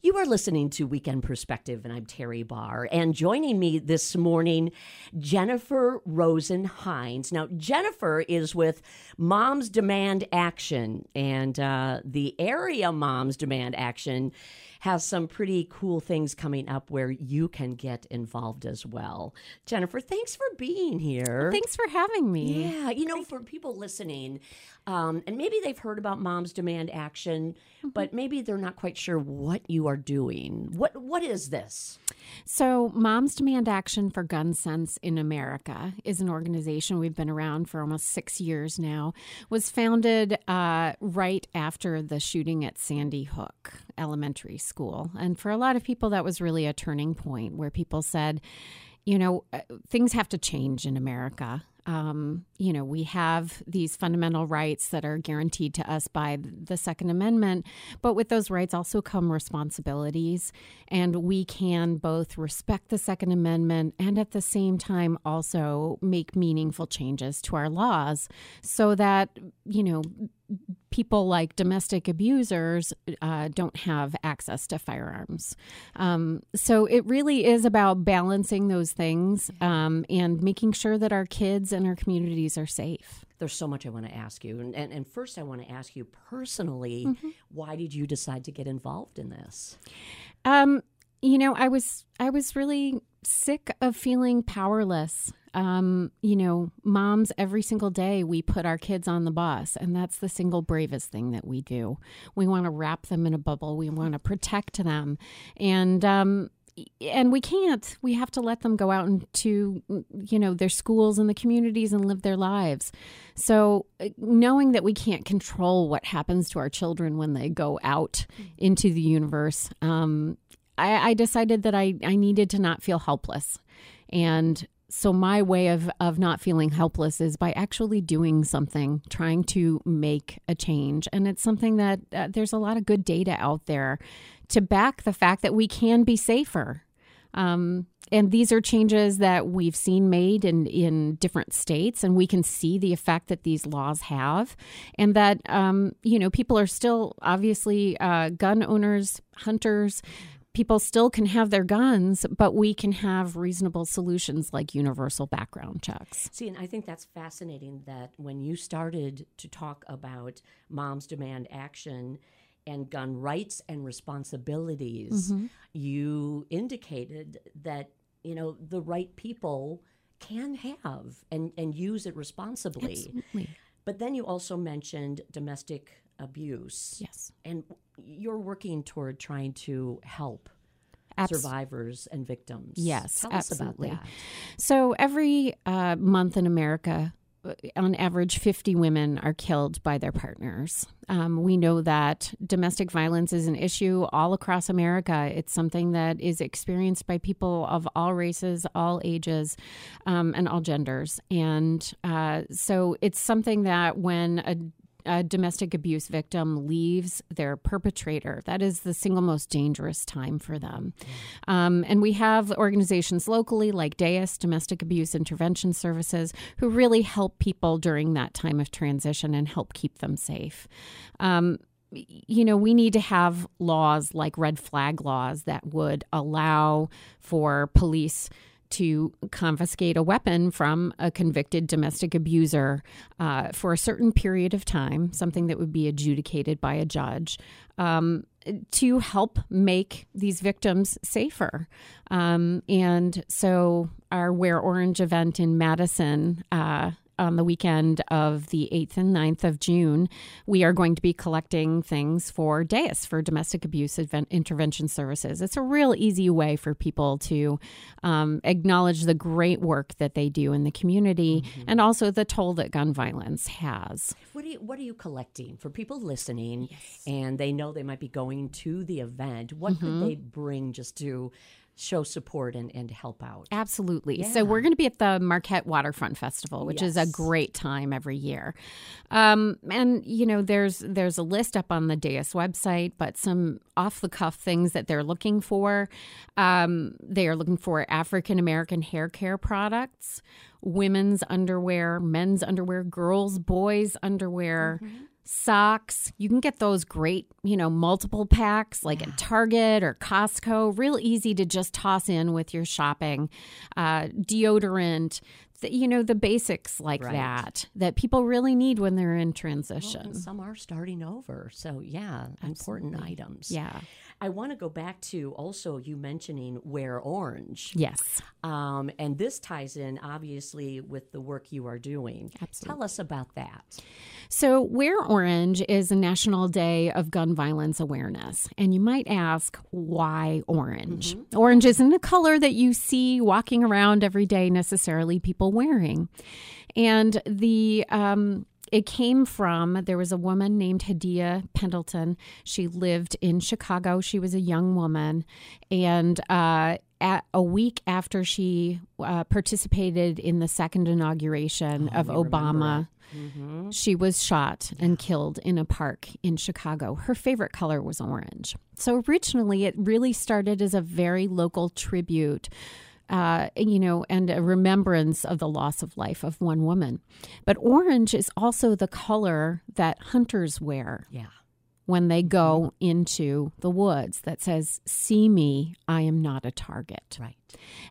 You are listening to Weekend Perspective, and I'm Teri Barr. And joining me this morning, Jennifer Rosen Heinz. Now, Jennifer is with Moms Demand Action, and uh, the area Moms Demand Action has some pretty cool things coming up where you can get involved as well. Jennifer, thanks for being here. Thanks for having me. Yeah, you know, for people listening, um, and maybe they've heard about Moms Demand Action, Mm-hmm. but maybe they're not quite sure what you are doing. What What is this? So, Moms Demand Action for Gun Sense in America is an organization we've been around for almost six years now. Was founded uh, right after the shooting at Sandy Hook Elementary School, and for a lot of people, that was really a turning point where people said, you know, uh, things have to change in America. Um, you know, we have these fundamental rights that are guaranteed to us by the Second Amendment, but with those rights also come responsibilities. And we can both respect the Second Amendment and at the same time also make meaningful changes to our laws so that, you know, people like domestic abusers uh, don't have access to firearms. Um, so it really is about balancing those things um, and making sure that our kids and our communities are safe. There's so much I want to ask you, and and, and first I want to ask you personally, Mm-hmm. why did you decide to get involved in this? Um, you know, I was I was really sick of feeling powerless. Um, you know, moms every single day we put our kids on the bus, and that's the single bravest thing that we do. We want to wrap them in a bubble. We want to protect them, and um, and we can't. We have to let them go out into you know their schools and the communities and live their lives. So uh, knowing that we can't control what happens to our children when they go out into the universe, um, I, I decided that I I needed to not feel helpless, and so my way of of not feeling helpless is by actually doing something trying to make a change and it's something that uh, there's a lot of good data out there to back the fact that we can be safer um, and these are changes that we've seen made in, in different states, and we can see the effect that these laws have. And that, um, you know, people are still obviously uh, gun owners, hunters, people still can have their guns, but we can have reasonable solutions like universal background checks. See, and I think that's fascinating that when you started to talk about moms demand action and gun rights and responsibilities, Mm-hmm. you indicated that, you know, the right people can have and, and use it responsibly. Absolutely. But then you also mentioned domestic abuse. Yes. And you're working toward trying to help survivors and victims. Yes, Tell absolutely. us about that. So every uh, month in America, uh, on average, 50 women are killed by their partners. Um, we know that domestic violence is an issue all across America. It's something that is experienced by people of all races, all ages, um, and all genders. And uh, so it's something that when a a domestic abuse victim leaves their perpetrator, that is the single most dangerous time for them. Um, and we have organizations locally like DAIS, Domestic Abuse Intervention Services, who really help people during that time of transition and help keep them safe. Um, you know, we need to have laws like red flag laws that would allow for police to confiscate a weapon from a convicted domestic abuser uh, for a certain period of time, something that would be adjudicated by a judge, um, to help make these victims safer. Um, and so, our Wear Orange event in Madison. Uh, on the weekend of the 8th and 9th of June, we are going to be collecting things for DAIS, for Domestic Abuse Event Intervention Services. It's a real easy way for people to um, acknowledge the great work that they do in the community and also the toll that gun violence has. What are you What are you collecting for people listening, and they know they might be going to the event? What Mm-hmm. could they bring just to show support and, and help out? Absolutely. Yeah. So we're going to be at the Marquette Waterfront Festival, which is a great time every year. Um, and you know, there's there's a list up on the DAIS website, but some off the cuff things that they're looking for. Um, they are looking for African American hair care products, women's underwear, men's underwear, girls, boys underwear. Socks. You can get those great, you know, multiple packs like at Target or Costco. Real easy to just toss in with your shopping. Uh, deodorant, th- you know, the basics like Right. that that people really need when they're in Well, transition. and some are starting over. So, yeah, important items. yeah. I want to go back to also you mentioning wear orange. Yes. Um, and this ties in obviously with the work you are doing. Absolutely. Tell us about that. So, Wear Orange is a National Day of Gun Violence Awareness. And you might ask, why orange? Orange isn't a color that you see walking around every day necessarily people wearing. And the um, it came from there was a woman named Hadiya Pendleton. She lived in Chicago. She was a young woman, and uh, at a week after she uh, participated in the second inauguration of Obama, Mm-hmm. she was shot and killed in a park in Chicago. Her favorite color was orange. So originally, it really started as a very local tribute. Uh, you know, and a remembrance of the loss of life of one woman. But orange is also the color that hunters wear Yeah. when they go into the woods that says, See me, I am not a target. Right.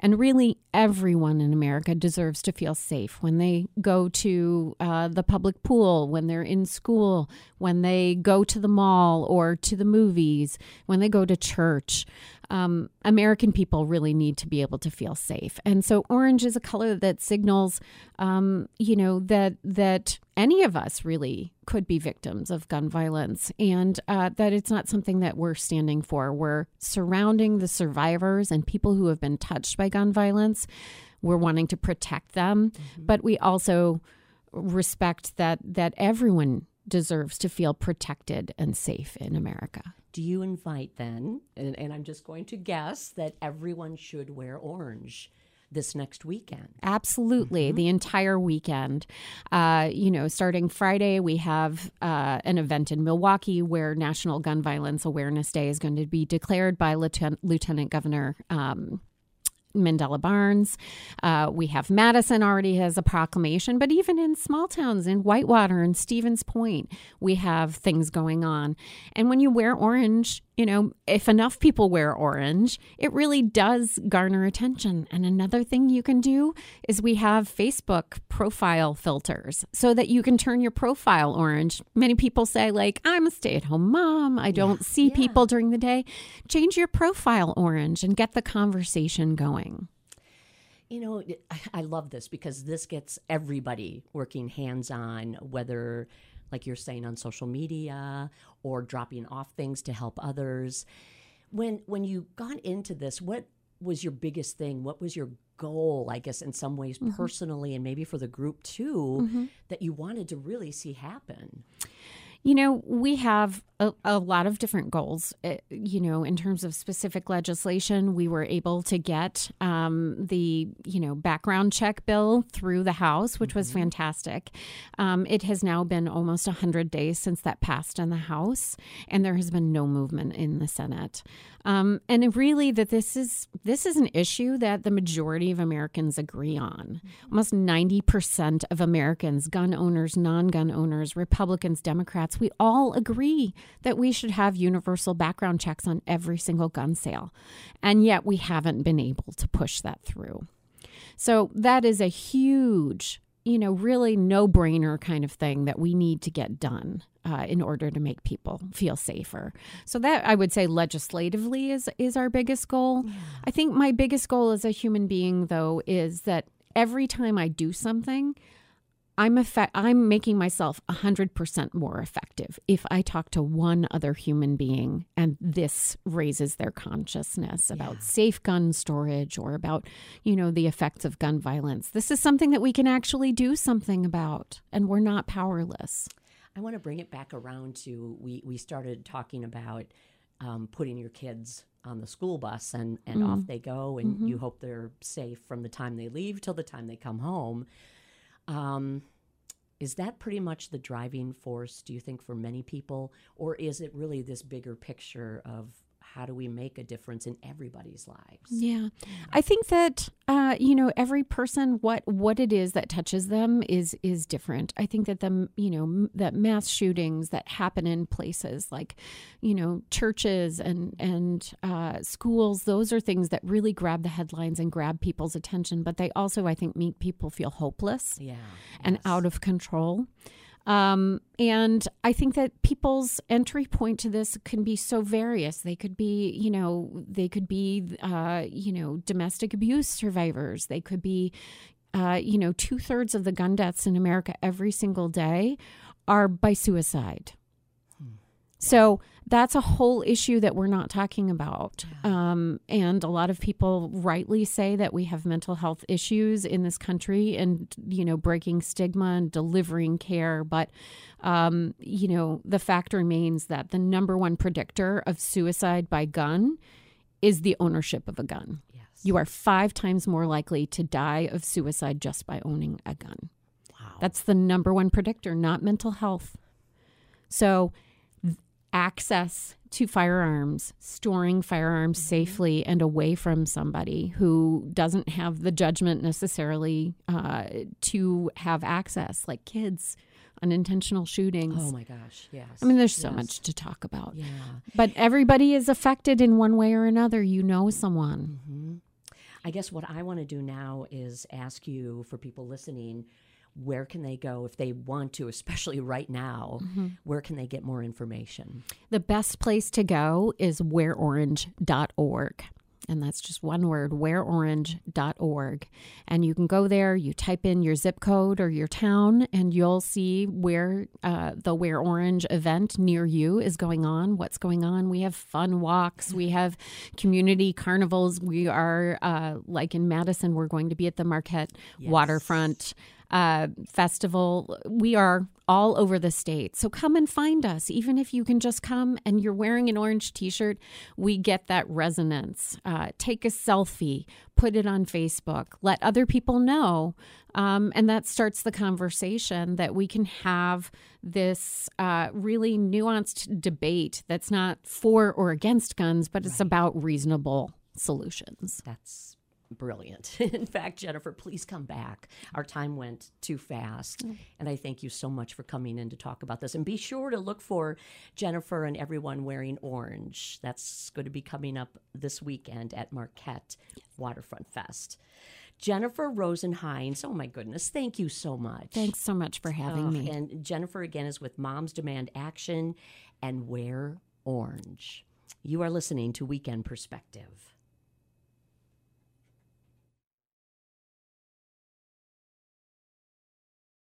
And really, everyone in America deserves to feel safe when they go to uh, the public pool, when they're in school, when they go to the mall or to the movies, when they go to church. Um, American people really need to be able to feel safe, and so orange is a color that signals, um, you know, that that any of us really could be victims of gun violence, and uh, that it's not something that we're standing for. We're surrounding the survivors and people who have been touched by gun violence. We're wanting to protect them, but we also respect that that everyone deserves to feel protected and safe in America. Do you invite then, and, and I'm just going to guess that everyone should wear orange this next weekend? Absolutely, the entire weekend. Uh, you know, starting Friday, we have uh, an event in Milwaukee where National Gun Violence Awareness Day is going to be declared by Lieutenant, Lieutenant Governor. Um, Mandela Barnes. Uh, we have Madison already has a proclamation, but even in small towns in Whitewater and Stevens Point, we have things going on. And when you wear orange, you know, if enough people wear orange, it really does garner attention. And another thing you can do is we have Facebook profile filters so that you can turn your profile orange. Many people say, like, I'm a stay at home mom, I don't see yeah. people during the day. Change your profile orange and get the conversation going. You know, I- I love this because this gets everybody working hands on, whether, like you're saying, on social media or dropping off things to help others. When when you got into this, what was your biggest thing? What was your goal? I guess in some ways, mm-hmm. personally, and maybe for the group too, mm-hmm. that you wanted to really see happen. You know, we have a, a lot of different goals. Uh, you know, in terms of specific legislation, we were able to get um, the you know background check bill through the House, which was fantastic. Um, it has now been almost hundred days since that passed in the House, and there has been no movement in the Senate. Um, and it really, that this is this is an issue that the majority of Americans agree on. Almost ninety percent of Americans, gun owners, non-gun owners, Republicans, Democrats, we all agree that we should have universal background checks on every single gun sale, and yet we haven't been able to push that through. So that is a huge, you know, really no brainer kind of thing that we need to get done uh, in order to make people feel safer. So that I would say legislatively is is our biggest goal. I think my biggest goal as a human being though is that every time I do something, I'm effect- I'm making myself 100% more effective if I talk to one other human being and this raises their consciousness about safe gun storage or about, you know, the effects of gun violence. This is something that we can actually do something about and we're not powerless. I want to bring it back around to we we started talking about um, putting your kids on the school bus and and off they go and you hope they're safe from the time they leave till the time they come home. Um, is that pretty much the driving force? Do you think for many people, or is it really this bigger picture of how do we make a difference in everybody's lives? Yeah, I think that uh, you know every person what what it is that touches them is is different. I think that the you know that mass shootings that happen in places like you know churches and and uh, schools, those are things that really grab the headlines and grab people's attention. But they also, I think, make people feel hopeless Yeah. and out of control. Um, and I think that people's entry point to this can be so various. They could be, you know, they could be, uh, you know, domestic abuse survivors. They could be, uh, you know, two thirds of the gun deaths in America every single day are by suicide. So that's a whole issue that we're not talking about. Um, and a lot of people rightly say that we have mental health issues in this country and, you know, breaking stigma and delivering care. But, um, you know, the fact remains that the number one predictor of suicide by gun is the ownership of a gun. Yes. You are five times more likely to die of suicide just by owning a gun. wow. That's the number one predictor, not mental health. So, access to firearms, storing firearms safely and away from somebody who doesn't have the judgment necessarily uh, to have access, like kids, unintentional shootings. oh my gosh. Yes. I mean, there's so Yes. much to talk about. Yeah. But everybody is affected in one way or another. You know someone. hmm I guess what I want to do now is ask you for people listening, where can they go if they want to, especially right now? Where can they get more information? The best place to go is wearorange.org. And that's just one word, wearorange.org. And you can go there, you type in your zip code or your town, and you'll see where uh, the Wear Orange event near you is going on, what's going on. We have fun walks, we have community carnivals. We are, uh, like in Madison, we're going to be at the Marquette Yes. Waterfront uh, Festival. We are all over the state. So come and find us. Even if you can just come and you're wearing an orange t shirt, we get that resonance. Uh, take a selfie, put it on Facebook, let other people know. Um, and that starts the conversation that we can have this uh, really nuanced debate that's not for or against guns, but it's about reasonable solutions. That's brilliant. In fact, Jennifer, please come back. Our time went too fast. Mm. And I thank you so much for coming in to talk about this. And be sure to look for Jennifer and everyone wearing orange. That's going to be coming up this weekend at Marquette Waterfront Fest. Jennifer Rosen Heinz, oh my goodness, thank you so much. Thanks so much for having Oh, me. And Jennifer again is with Moms Demand Action and Wear Orange. You are listening to Weekend Perspective.